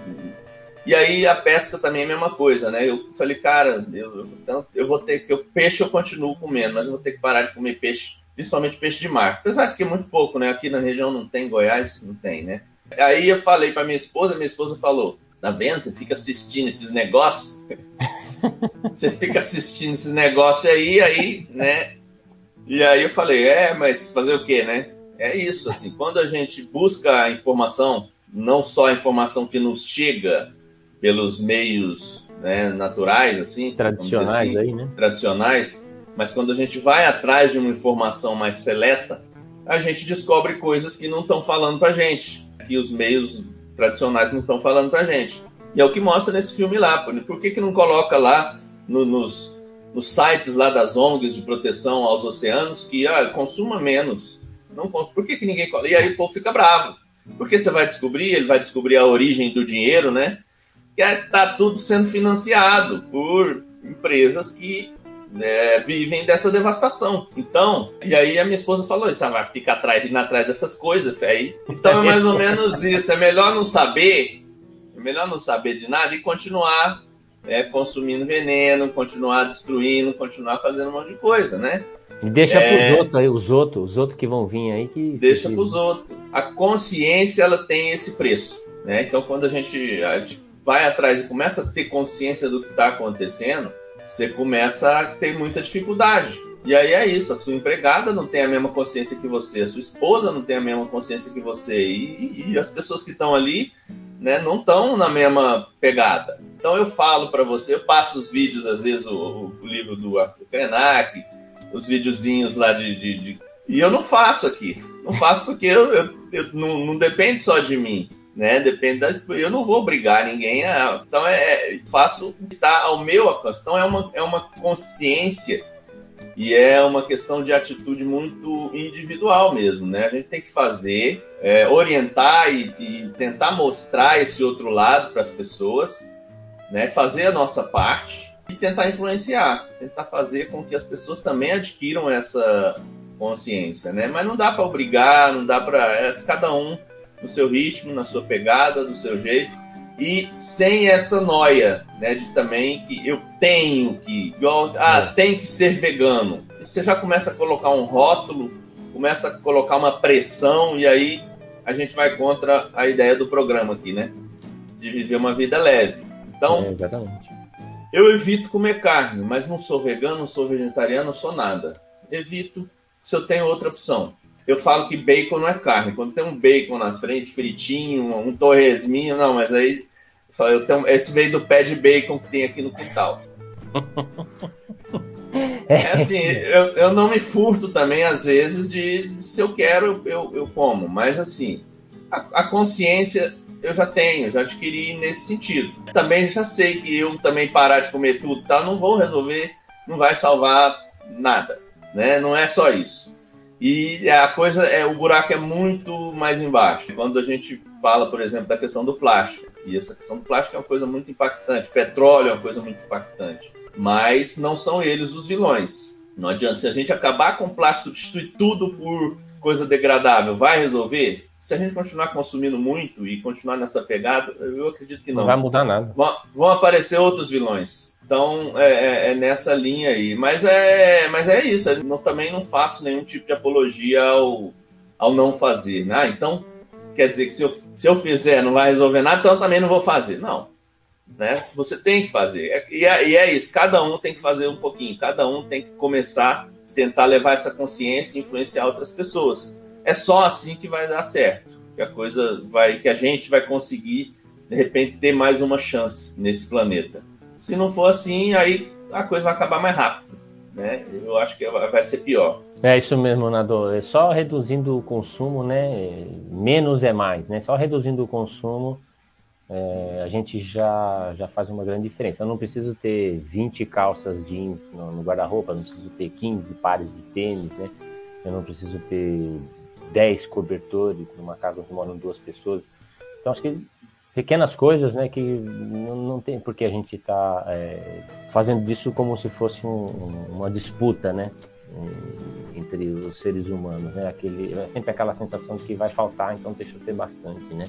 E, e, aí a pesca também é a mesma coisa, né? Eu falei, cara, eu, eu, eu vou ter que. O peixe eu continuo comendo, mas eu vou ter que parar de comer peixe, principalmente peixe de mar. Apesar de que é muito pouco, né? Aqui na região não tem, Goiás não tem, né? Aí eu falei para minha esposa, minha esposa falou: tá vendo? Você fica assistindo esses negócios. Você fica assistindo esses negócios aí, aí, né? E aí eu falei, é, mas fazer o quê, né? É isso, assim, quando a gente busca a informação, não só a informação que nos chega pelos meios né, naturais, assim, tradicionais assim, aí, né? Tradicionais, mas quando a gente vai atrás de uma informação mais seleta, a gente descobre coisas que não estão falando pra gente, que os meios tradicionais não estão falando pra gente. E é o que mostra nesse filme lá. Por que, que não coloca lá no, nos, nos sites lá das ONGs de proteção aos oceanos que ah, consuma menos. Não, por que, que ninguém. E aí o povo fica bravo. Porque você vai descobrir, ele vai descobrir a origem do dinheiro, né? Que está é, tudo sendo financiado por empresas que né, vivem dessa devastação. Então, e aí a minha esposa falou isso, ah, vai ficar atrás, indo atrás dessas coisas, aí. Então é mais ou menos isso. É melhor não saber, é melhor não saber de nada e continuar é, consumindo veneno, continuar destruindo, continuar fazendo um monte de coisa, né? E deixa é... pros outros aí, os outros, os outros que vão vir aí que. Deixa pros outros. A consciência ela tem esse preço. Né? Então quando a gente, a gente vai atrás e começa a ter consciência do que está acontecendo, você começa a ter muita dificuldade. E aí é isso, a sua empregada não tem a mesma consciência que você, a sua esposa não tem a mesma consciência que você, e, e as pessoas que estão ali né, não estão na mesma pegada. Então eu falo para você, eu passo os vídeos, às vezes, o, o livro do Arthur Krenak, os videozinhos lá de, de, de, E eu não faço aqui. Não faço porque eu, eu, eu não, não, depende só de mim. Né? Depende das. Eu não vou obrigar ninguém a. Então é, é faço o que está ao meu alcance. Então é uma, é uma consciência e é uma questão de atitude muito individual mesmo, né? A gente tem que fazer, é, orientar e, e, tentar mostrar esse outro lado para as pessoas, né? Fazer a nossa parte e tentar influenciar, tentar fazer com que as pessoas também adquiram essa consciência, né? Mas não dá para obrigar, não dá para é, cada um no seu ritmo, na sua pegada, do seu jeito e sem essa noia, né, de também que eu tenho que, ah, é. tem que ser vegano. Você já começa a colocar um rótulo, começa a colocar uma pressão e aí a gente vai contra a ideia do programa aqui, né, de viver uma vida leve. Então, é, exatamente. Eu evito comer carne, mas não sou vegano, não sou vegetariano, não sou nada. Evito se eu tenho outra opção. Eu falo que bacon não é carne. Quando tem um bacon na frente, fritinho, um torresminho, não, mas aí eu tenho, esse veio do pé de bacon que tem aqui no quintal. É assim, eu, eu não me furto também, às vezes, de se eu quero, eu, eu como. Mas assim, a, a consciência eu já tenho, já adquiri nesse sentido. Também já sei que eu também parar de comer tudo, tá, não vou resolver, não vai salvar nada, né? Não é só isso. E a coisa é o buraco é muito mais embaixo. Quando a gente fala, por exemplo, da questão do plástico, e essa questão do plástico é uma coisa muito impactante, petróleo é uma coisa muito impactante, mas não são eles os vilões. Não adianta se a gente acabar com o plástico, substituir tudo por coisa degradável, vai resolver? Se a gente continuar consumindo muito e continuar nessa pegada, eu acredito que não. Não vai mudar nada. Vão, vão aparecer outros vilões. Então é, é, é, nessa linha aí. Mas é, mas é isso. Eu também não faço nenhum tipo de apologia ao, ao não fazer. Né? Então, quer dizer que se eu, se eu fizer não vai resolver nada, então eu também não vou fazer. Não. Né? Você tem que fazer. É, e é, e é isso. Cada um tem que fazer um pouquinho. Cada um tem que começar a tentar levar essa consciência e influenciar outras pessoas. É só assim que vai dar certo. Que a coisa vai, que a gente vai conseguir de repente ter mais uma chance nesse planeta. Se não for assim, aí a coisa vai acabar mais rápido. Né? Eu acho que vai ser pior. É isso mesmo, Nador. É só reduzindo o consumo, né? Menos é mais, né? Só reduzindo o consumo, é, a gente já, já faz uma grande diferença. Eu não preciso ter 20 calças jeans no, no guarda-roupa, não preciso ter 15 pares de tênis, né? Eu não preciso ter 10 cobertores numa casa onde moram duas pessoas. Então, acho que pequenas coisas, né, que não, não tem por que a gente tá, é, fazendo disso como se fosse um, uma disputa, né, entre os seres humanos, né, aquele, é sempre aquela sensação de que vai faltar, então deixa eu ter bastante, né.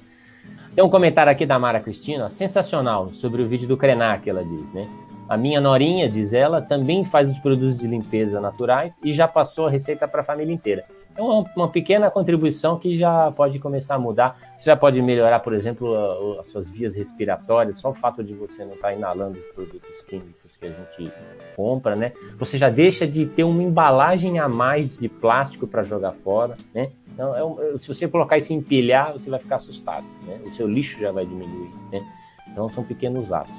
Tem um comentário aqui da Mara Cristina, sensacional, sobre o vídeo do Krenak, ela diz, né, a minha norinha, diz ela, também faz os produtos de limpeza naturais e já passou a receita para a família inteira. É uma, uma, pequena contribuição que já pode começar a mudar. Você já pode melhorar, por exemplo, as suas vias respiratórias, só o fato de você não estar tá inalando os produtos químicos que a gente compra, né? Você já deixa de ter uma embalagem a mais de plástico para jogar fora, né? Então, é um, se você colocar isso em empilhar, você vai ficar assustado, né? O seu lixo já vai diminuir, né? Então, são pequenos atos.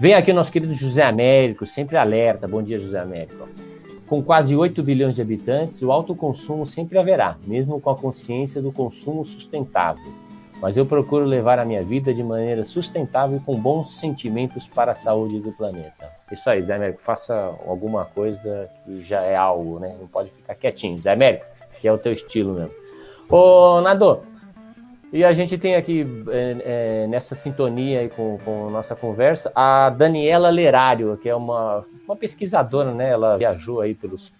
Vem aqui o nosso querido José Américo, sempre alerta. Bom dia, José Américo. Com quase 8 bilhões de habitantes, o alto consumo sempre haverá, mesmo com a consciência do consumo sustentável. Mas eu procuro levar a minha vida de maneira sustentável e com bons sentimentos para a saúde do planeta. Isso aí, Zé Américo, faça alguma coisa que já é algo, né? Não pode ficar quietinho. Zé Américo, que é o teu estilo mesmo. Ô, Nadô, e a gente tem aqui, é, é, nessa sintonia aí com, com nossa conversa, a Daniela Lerário, que é uma, uma pesquisadora, né? Ela viajou aí pelos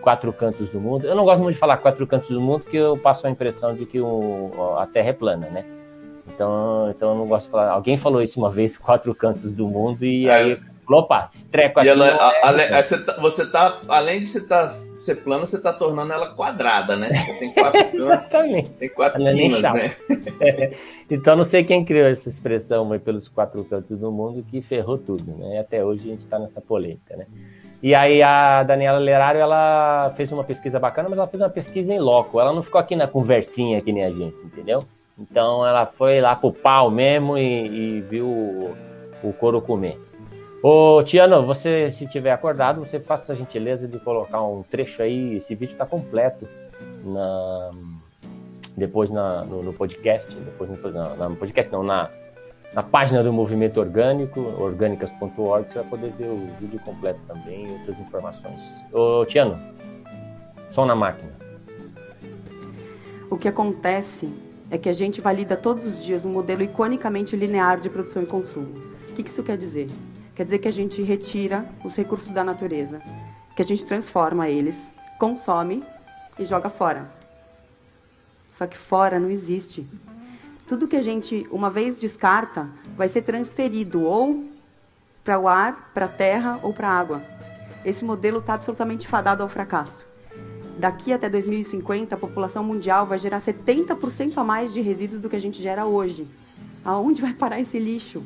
quatro cantos do mundo. Eu não gosto muito de falar quatro cantos do mundo, porque eu passo a impressão de que o, a Terra é plana, né? Então, então eu não gosto de falar. Alguém falou isso uma vez, quatro cantos do mundo, e é. aí Opa, treco aqui. Ela, é, ale, é, você, tá, você tá, além de você tá, ser plana, você tá tornando ela quadrada, né? Tem quatro cantos. Exatamente. Tem quatro ela quinas, né? É. Então, não sei quem criou essa expressão aí pelos quatro cantos do mundo que ferrou tudo, né? E até hoje a gente tá nessa polêmica, né? E aí a Daniela Lerário, ela fez uma pesquisa bacana, mas ela fez uma pesquisa em loco. Ela não ficou aqui na conversinha que nem a gente, entendeu? Então ela foi lá pro pau mesmo e, e viu o, o couro comer. Ô, Tiano, você, se tiver acordado, você faça a gentileza de colocar um trecho aí. Esse vídeo está completo na, depois na, no, no, podcast, depois no, no podcast não, na, na página do Movimento Orgânico, orgânicas.org, você vai poder ver o vídeo completo também e outras informações. Ô, Tiano, som na máquina. O que acontece é que a gente valida todos os dias um modelo iconicamente linear de produção e consumo. O que isso quer dizer? Quer dizer que a gente retira os recursos da natureza, que a gente transforma eles, consome e joga fora. Só que fora não existe. Tudo que a gente uma vez descarta vai ser transferido ou para o ar, para a terra ou para a água. Esse modelo está absolutamente fadado ao fracasso. Daqui até 2050, a população mundial vai gerar 70% a mais de resíduos do que a gente gera hoje. Aonde vai parar esse lixo?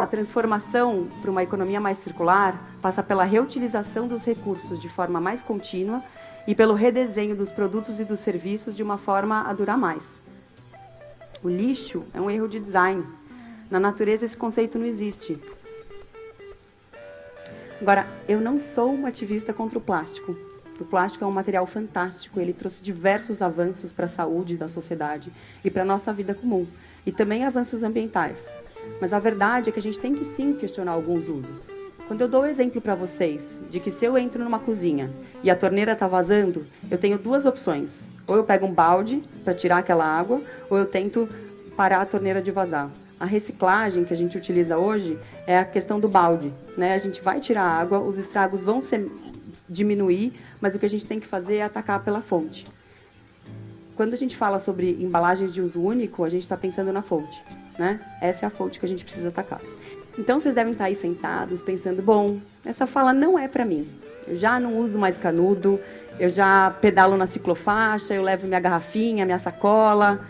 A transformação para uma economia mais circular passa pela reutilização dos recursos de forma mais contínua e pelo redesenho dos produtos e dos serviços de uma forma a durar mais. O lixo é um erro de design. Na natureza, esse conceito não existe. Agora, eu não sou uma ativista contra o plástico. O plástico é um material fantástico, ele trouxe diversos avanços para a saúde da sociedade e para a nossa vida comum, e também avanços ambientais. Mas a verdade é que a gente tem que sim questionar alguns usos. Quando eu dou o exemplo para vocês de que se eu entro numa cozinha e a torneira está vazando, eu tenho duas opções. Ou eu pego um balde para tirar aquela água, ou eu tento parar a torneira de vazar. A reciclagem que a gente utiliza hoje é a questão do balde. Né? A gente vai tirar a água, os estragos vão ser, diminuir, mas o que a gente tem que fazer é atacar pela fonte. Quando a gente fala sobre embalagens de uso único, a gente está pensando na fonte né? Essa é a fonte que a gente precisa atacar. Então vocês devem estar aí sentados pensando, bom, essa fala não é para mim. Eu já não uso mais canudo, eu já pedalo na ciclofaixa, eu levo minha garrafinha, minha sacola,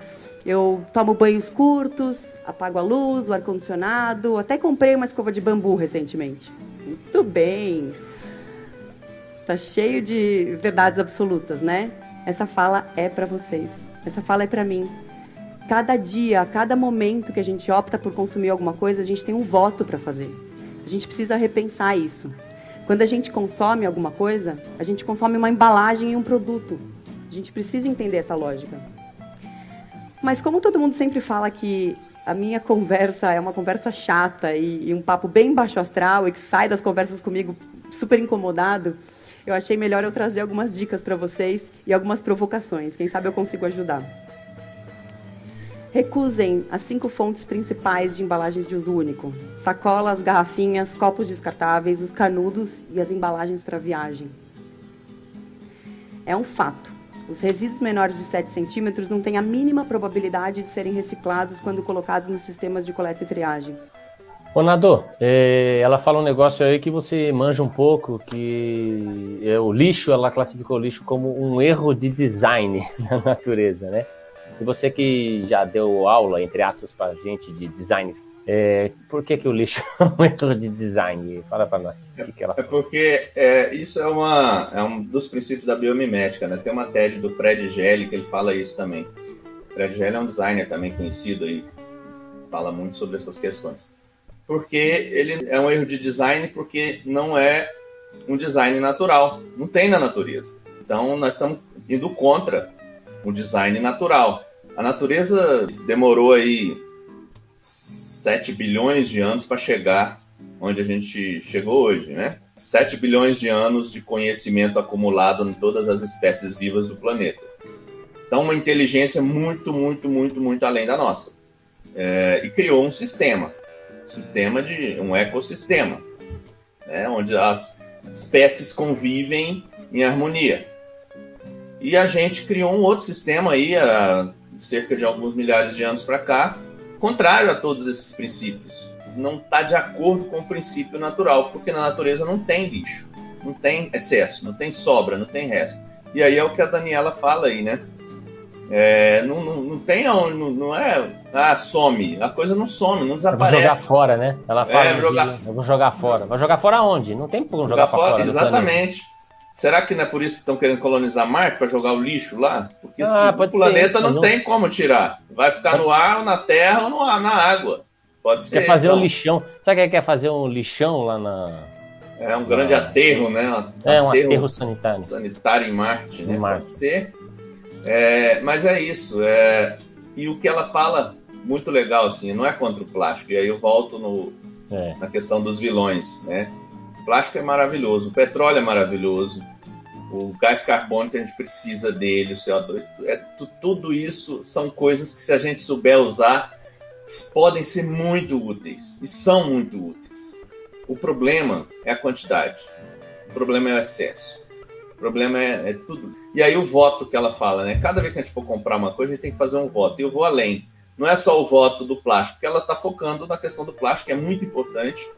eu tomo banhos curtos, apago a luz, o ar-condicionado, até comprei uma escova de bambu recentemente. Muito bem. Tá cheio de verdades absolutas, né? Essa fala é para vocês. Essa fala é para mim cada dia, a cada momento que a gente opta por consumir alguma coisa, a gente tem um voto para fazer. A gente precisa repensar isso. Quando a gente consome alguma coisa, a gente consome uma embalagem e um produto. A gente precisa entender essa lógica. Mas como todo mundo sempre fala que a minha conversa é uma conversa chata e, e um papo bem baixo astral e que sai das conversas comigo super incomodado, eu achei melhor eu trazer algumas dicas para vocês e algumas provocações. Quem sabe eu consigo ajudar. Recusem as cinco fontes principais de embalagens de uso único: sacolas, garrafinhas, copos descartáveis, os canudos e as embalagens para viagem. É um fato. Os resíduos menores de 7 centímetros não têm a mínima probabilidade de serem reciclados quando colocados nos sistemas de coleta e triagem. Ô Nado, é, ela fala um negócio aí que você manja um pouco, que é o lixo, ela classificou o lixo como um erro de design na natureza, né? E você que já deu aula, entre aspas, para gente de design, é, por que, que o lixo é um erro de design? Fala para nós. É, que ela... é porque é, isso é, uma, é um dos princípios da biomimética. Né? Tem uma tese do Fred Gelli que ele fala isso também. Fred Gelli é um designer também conhecido aí, fala muito sobre essas questões. Porque ele é um erro de design porque não é um design natural, não tem na natureza. Então nós estamos indo contra o design natural. A natureza demorou aí 7 bilhões de anos para chegar onde a gente chegou hoje, né? 7 bilhões de anos de conhecimento acumulado em todas as espécies vivas do planeta. Então, uma inteligência muito, muito, muito, muito além da nossa. É, e criou um sistema, sistema de um ecossistema, né? onde as espécies convivem em harmonia. E a gente criou um outro sistema aí há cerca de alguns milhares de anos para cá, contrário a todos esses princípios. Não está de acordo com o princípio natural, porque na natureza não tem lixo, não tem excesso, não tem sobra, não tem resto. E aí é o que a Daniela fala aí, né? É, não, não, não, tem não, não é ah, some, a coisa não some, não desaparece. Eu vou jogar fora, né? Ela fala, é, jogar... eu vou jogar fora. Vai jogar fora onde? Não tem como jogar, jogar fora. fora exatamente. Será que não é por isso que estão querendo colonizar Marte para jogar o lixo lá? Porque ah, o planeta ser, não, não, tem como tirar. Vai ficar pode... no ar, na terra ou no ar, na água. Pode ser. Quer fazer então. um lixão. Sabe o que quer fazer um lixão lá na. É um grande na... aterro, né? Um é, um aterro, aterro sanitário. Sanitário em Marte, né? Em Marte. Pode ser. É, mas é isso. É... E o que ela fala, muito legal, assim, não é contra o plástico. E aí eu volto no, é. na questão dos vilões, né? O plástico é maravilhoso, o petróleo é maravilhoso, o gás carbônico a gente precisa dele, o CO2, é, tudo isso são coisas que se a gente souber usar podem ser muito úteis e são muito úteis. O problema é a quantidade, o problema é o excesso, o problema é, é tudo. E aí o voto que ela fala, né? Cada vez que a gente for comprar uma coisa, a gente tem que fazer um voto. E eu vou além. Não é só o voto do plástico, porque ela está focando na questão do plástico, que é muito importante,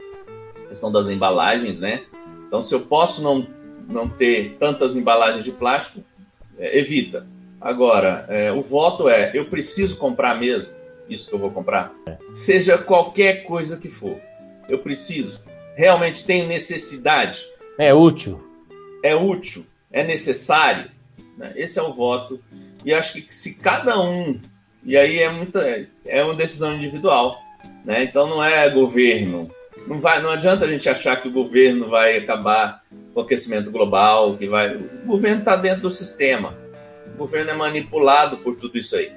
a questão das embalagens, né? Então, se eu posso não não ter tantas embalagens de plástico, é, evita. Agora, é, o voto é: eu preciso comprar mesmo isso que eu vou comprar? Seja qualquer coisa que for. Eu preciso. Realmente tenho necessidade. É útil. É útil. É necessário. Né? Esse é o voto. E acho que se cada um. E aí é muita. É uma decisão individual. Né? Então não é governo. Não, vai, não adianta a gente achar que o governo vai acabar o aquecimento global, que vai. O governo está dentro do sistema. O governo é manipulado por tudo isso aí.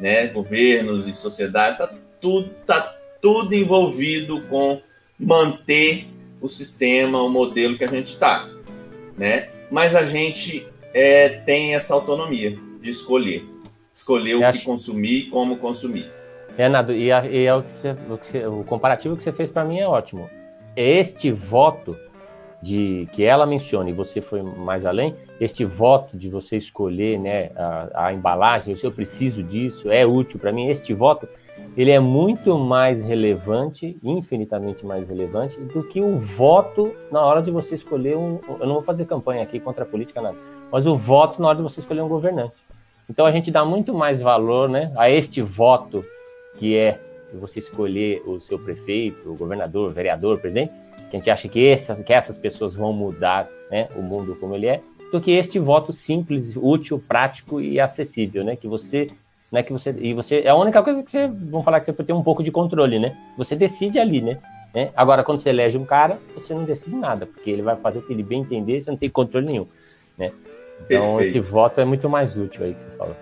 Né? Governos e sociedade, tá tudo, tá tudo envolvido com manter o sistema, o modelo que a gente está. Né? Mas a gente é, tem essa autonomia de escolher. Escolher o que consumir e como consumir. Renato, e, a, e é o, que você, o, que você, o comparativo que você fez para mim é ótimo. Este voto de que ela menciona e você foi mais além, este voto de você escolher né, a, a embalagem, se eu preciso disso, é útil para mim, este voto, ele é muito mais relevante, infinitamente mais relevante, do que o voto na hora de você escolher um. Eu não vou fazer campanha aqui contra a política, nada, mas o voto na hora de você escolher um governante. Então a gente dá muito mais valor né, a este voto, que é você escolher o seu prefeito, o governador, o vereador, o presidente, que a gente acha que essas, que essas pessoas vão mudar né, o mundo como ele é, do que este voto simples, útil, prático e acessível, né? Que você, né? Que você e você é a única coisa que você, vamos falar que você pode ter um pouco de controle, né? Você decide ali, né? né? Agora, quando você elege um cara, você não decide nada, porque ele vai fazer o que ele bem entender, você não tem controle nenhum, né? Então, Perfeito. esse voto é muito mais útil aí que você falou.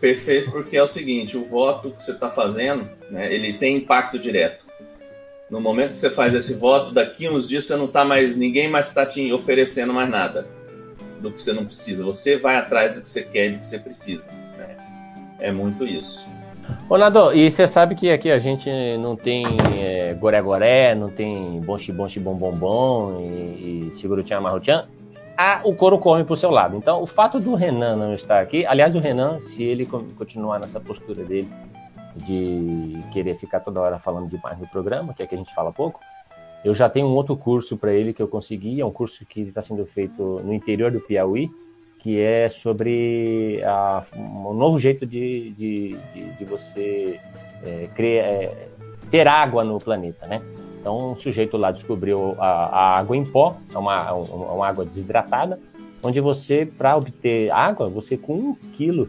Perfeito, porque é o seguinte, o voto que você está fazendo, né, ele tem impacto direto. No momento que você faz esse voto, daqui uns dias você não tá mais, ninguém mais está te oferecendo mais nada do que você não precisa. Você vai atrás do que você quer e do que você precisa. Né? É muito isso. Ô e você sabe que aqui a gente não tem é, goré-goré, não tem bonchi bonchi bom bom bom e, e seguro tchan marro-tchan. Ah, o couro come pro seu lado. Então, o fato do Renan não estar aqui, aliás, o Renan, se ele continuar nessa postura dele de querer ficar toda hora falando demais no programa, que é que a gente fala pouco. Eu já tenho um outro curso para ele que eu consegui, é um curso que está sendo feito no interior do Piauí, que é sobre a, um novo jeito de, de, de, de você é, criar, é, ter água no planeta, né? Então, um sujeito lá descobriu a, a água em pó, é uma, uma, uma água desidratada, onde você, para obter água, você com um quilo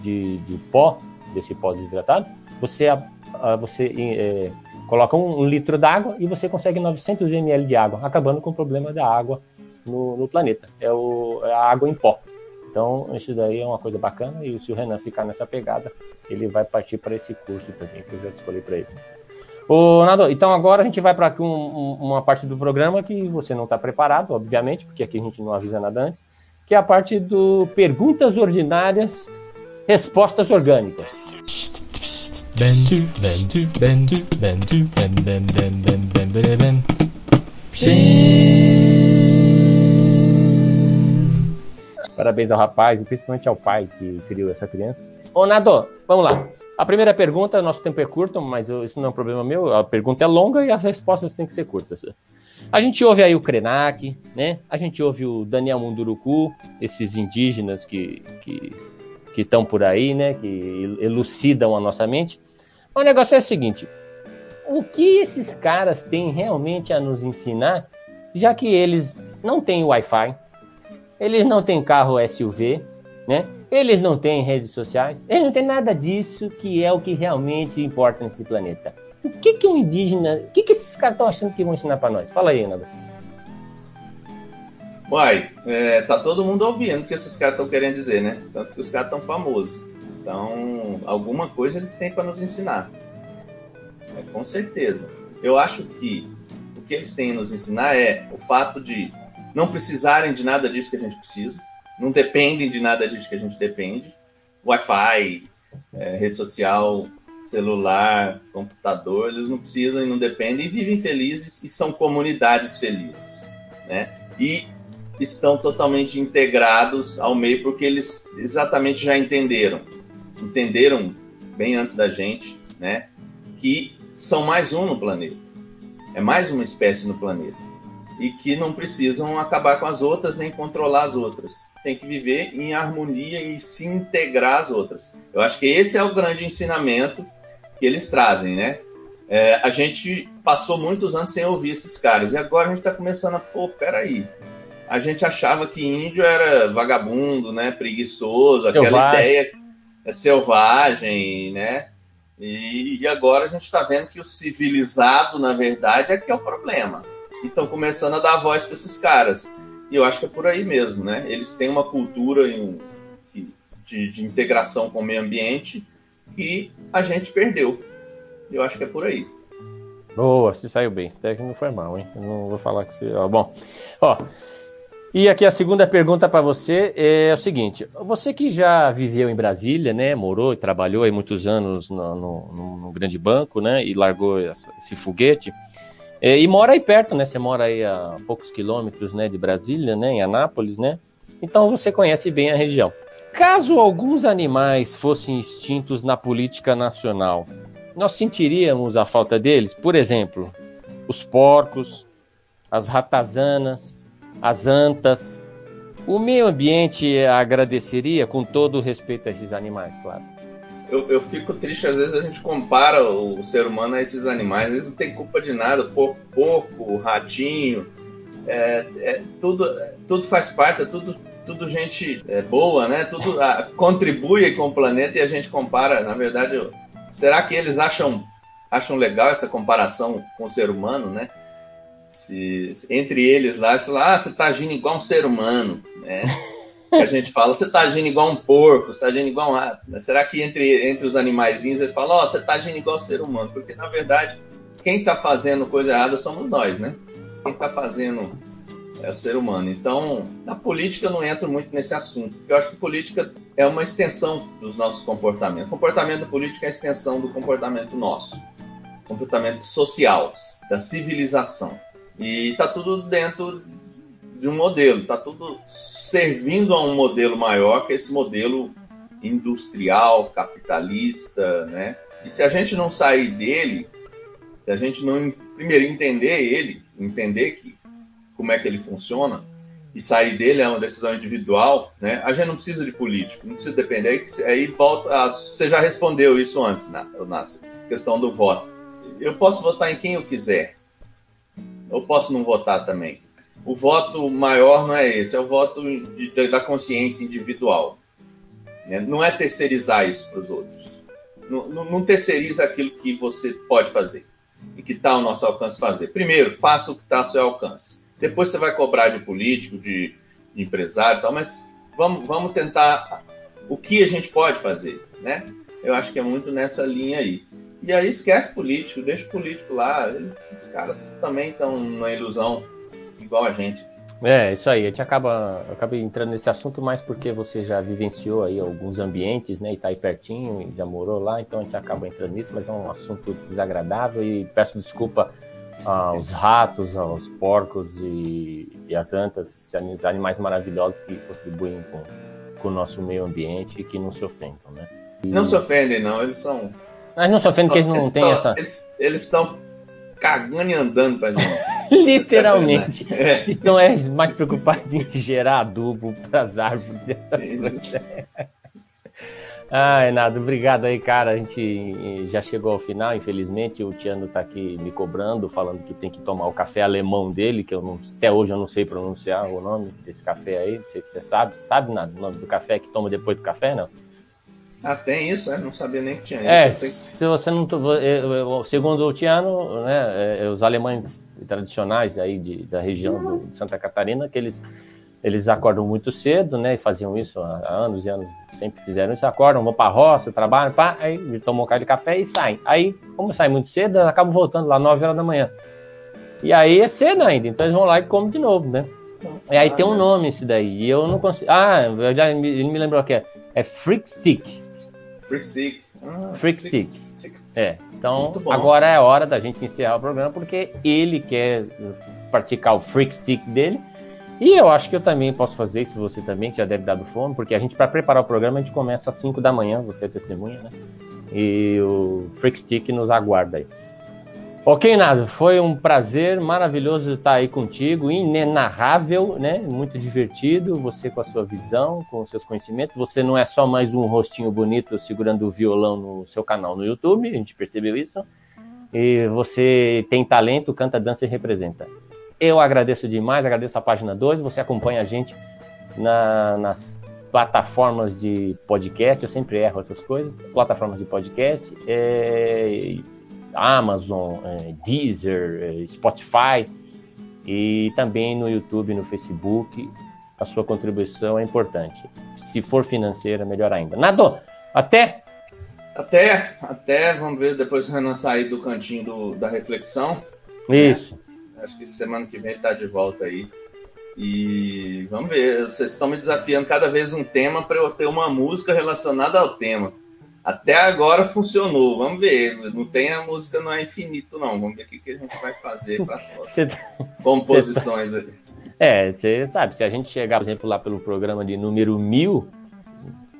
de, de pó, desse pó desidratado, você, você é, coloca um, um litro d'água e você consegue 900 ml de água, acabando com o problema da água no, no planeta. É, o, é a água em pó. Então, isso daí é uma coisa bacana e se o Renan ficar nessa pegada, ele vai partir para esse curso também, que eu já escolhi para ele. Ô, Nado, então agora a gente vai para um, um, uma parte do programa que você não está preparado, obviamente, porque aqui a gente não avisa nada antes, que é a parte do Perguntas Ordinárias, Respostas Orgânicas. Parabéns ao rapaz e principalmente ao pai que criou essa criança. Ô, Nado, vamos lá. A primeira pergunta, nosso tempo é curto, mas isso não é um problema meu. A pergunta é longa e as respostas têm que ser curtas. A gente ouve aí o Krenak, né? A gente ouve o Daniel Munduruku, esses indígenas que, que que estão por aí, né? Que elucidam a nossa mente. O negócio é o seguinte: o que esses caras têm realmente a nos ensinar, já que eles não têm Wi-Fi, eles não têm carro SUV, né? Eles não têm redes sociais, eles não têm nada disso que é o que realmente importa nesse planeta. O que que um indígena, o que que esses caras estão achando que vão ensinar para nós? Fala aí, Nada. Uai, é, tá todo mundo ouvindo o que esses caras estão querendo dizer, né? Tanto que os caras estão famosos. Então, alguma coisa eles têm para nos ensinar. É, com certeza. Eu acho que o que eles têm a nos ensinar é o fato de não precisarem de nada disso que a gente precisa, não dependem de nada disso que a gente depende. Wi-Fi, é, rede social, celular, computador, eles não precisam e não dependem e vivem felizes e são comunidades felizes, né? E estão totalmente integrados ao meio porque eles exatamente já entenderam, entenderam bem antes da gente, né? Que são mais um no planeta, é mais uma espécie no planeta e que não precisam acabar com as outras nem controlar as outras. Tem que viver em harmonia e se integrar às outras. Eu acho que esse é o grande ensinamento que eles trazem, né? É, a gente passou muitos anos sem ouvir esses caras e agora a gente está começando a, pô, peraí. A gente achava que índio era vagabundo, né? Preguiçoso, selvagem. aquela ideia é selvagem, né? E, e agora a gente está vendo que o civilizado, na verdade, é que é o problema e estão começando a dar voz para esses caras. E eu acho que é por aí mesmo, né? Eles têm uma cultura de, de, integração com o meio ambiente que a gente perdeu. Eu acho que é por aí. Boa, se saiu bem. Até que não foi mal, hein? Eu não vou falar que você. Ó, bom, ó. E aqui a segunda pergunta para você é o seguinte: você que já viveu em Brasília, né, morou e trabalhou aí muitos anos no, no, no grande banco, né, e largou esse foguete, é, e mora aí perto, né? Você mora aí a poucos quilômetros, né, de Brasília, né, em Anápolis, né? Então você conhece bem a região. Caso alguns animais fossem extintos na política nacional, nós sentiríamos a falta deles? Por exemplo, os porcos, as ratazanas, as antas. O meio ambiente agradeceria com todo o respeito a esses animais, claro eu, eu fico triste, às vezes a gente compara o ser humano a esses animais, eles não têm culpa de nada, porco, porco ratinho, é, é, tudo, tudo faz parte, é tudo, tudo gente é, boa, né? Tudo a, contribui com o planeta e a gente compara, na verdade, será que eles acham, acham legal essa comparação com o ser humano, né? Se, se entre eles lá, eles falam, ah, você está agindo igual um ser humano, né? que a gente fala, você está agindo igual um porco, você está agindo igual um rato. Será que entre, entre os animaizinhos eles falam, ó, oh, você está agindo igual ser humano? Porque, na verdade, quem está fazendo coisa errada somos nós, né? Quem está fazendo é o ser humano. Então, na política eu não entro muito nesse assunto, porque eu acho que política é uma extensão dos nossos comportamentos. O comportamento político é a extensão do comportamento nosso, comportamento social, da civilização. E está tudo dentro de um modelo, está tudo servindo a um modelo maior, que é esse modelo industrial, capitalista, né? E se a gente não sair dele, se a gente não primeiro entender ele, entender que como é que ele funciona e sair dele é uma decisão individual, né? A gente não precisa de político, não precisa depender. Aí volta, a, você já respondeu isso antes, Nassi? Questão do voto. Eu posso votar em quem eu quiser. Eu posso não votar também o voto maior não é esse, é o voto de, da consciência individual. Né? Não é terceirizar isso para os outros. Não, não, não, terceiriza aquilo que você pode fazer e que está ao nosso alcance fazer. Primeiro, faça o que está ao seu alcance. Depois você vai cobrar de político, de, de empresário e tal, mas vamos, vamos tentar o que a gente pode fazer, né? Eu acho que é muito nessa linha aí. E aí esquece político, deixa o político lá. Os caras também estão na ilusão igual a gente. É, isso aí. A gente acaba, acaba entrando nesse assunto mais porque você já vivenciou aí alguns ambientes, né? E tá aí pertinho e já morou lá, então a gente acaba entrando nisso, mas é um assunto desagradável e peço desculpa aos ratos, aos porcos e, e às antas, esses animais maravilhosos que contribuem com, com o nosso meio ambiente e que não se ofendam, né? E... Não se ofendem, não, eles são. Mas não se ofendem porque eles não têm essa. Eles estão cagando e andando pra gente. Literalmente. É. Estão é, mais preocupados em gerar adubo para as árvores. Ai, Nado, obrigado aí, cara. A gente já chegou ao final, infelizmente. O Tiano tá aqui me cobrando, falando que tem que tomar o café alemão dele, que eu não, até hoje eu não sei pronunciar o nome desse café aí. Não sei se você sabe. Você sabe, Nado, o nome do café que toma depois do café, não? Ah, tem isso, né? Não sabia nem que tinha é, isso. Se você não. Segundo o Tiano, né, é, os alemães tradicionais aí de, da região de Santa Catarina, que eles, eles acordam muito cedo, né? E faziam isso há anos e anos, sempre fizeram isso, acordam, vão para a roça, trabalham, pá, aí tomam um café de café e saem. Aí, como saem muito cedo, eles acabam voltando lá 9 horas da manhã. E aí é cedo ainda, então eles vão lá e comem de novo, né? E aí tem um nome esse daí, e eu não consigo. Ah, ele me lembrou que é, é Freak Stick. Freak Stick. Ah, Freak Stick. É. Então, agora é a hora da gente encerrar o programa, porque ele quer praticar o Freak Stick dele. E eu acho que eu também posso fazer isso, você também, que já deve dar do fome, porque a gente, para preparar o programa, a gente começa às 5 da manhã, você é testemunha, né? E o Freak Stick nos aguarda aí. Ok, Nado, foi um prazer maravilhoso estar aí contigo, inenarrável, né? Muito divertido, você com a sua visão, com os seus conhecimentos. Você não é só mais um rostinho bonito segurando o violão no seu canal no YouTube, a gente percebeu isso. E você tem talento, canta, dança e representa. Eu agradeço demais, agradeço a página 2, você acompanha a gente na, nas plataformas de podcast, eu sempre erro essas coisas, plataformas de podcast. É Amazon, é, Deezer, é, Spotify e também no YouTube, no Facebook. A sua contribuição é importante. Se for financeira, melhor ainda. Nado, até! Até, até, vamos ver depois o Renan sair do cantinho do, da reflexão. Isso. Né? Acho que semana que vem ele está de volta aí. E vamos ver, vocês estão me desafiando cada vez um tema para eu ter uma música relacionada ao tema. Até agora funcionou. Vamos ver. Não tem a música não é infinito, não. Vamos ver o que, que a gente vai fazer para as próximas tá- composições tá... É, você sabe, se a gente chegar, por exemplo, lá pelo programa de número mil,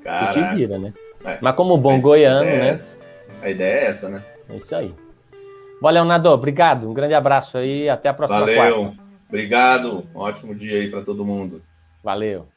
Caraca. te vira, né? É. Mas como bom a goiano, é né? A ideia é essa, né? É isso aí. Valeu, Nado. Obrigado. Um grande abraço aí. Até a próxima Valeu. Quarta. Obrigado. Um ótimo dia aí para todo mundo. Valeu.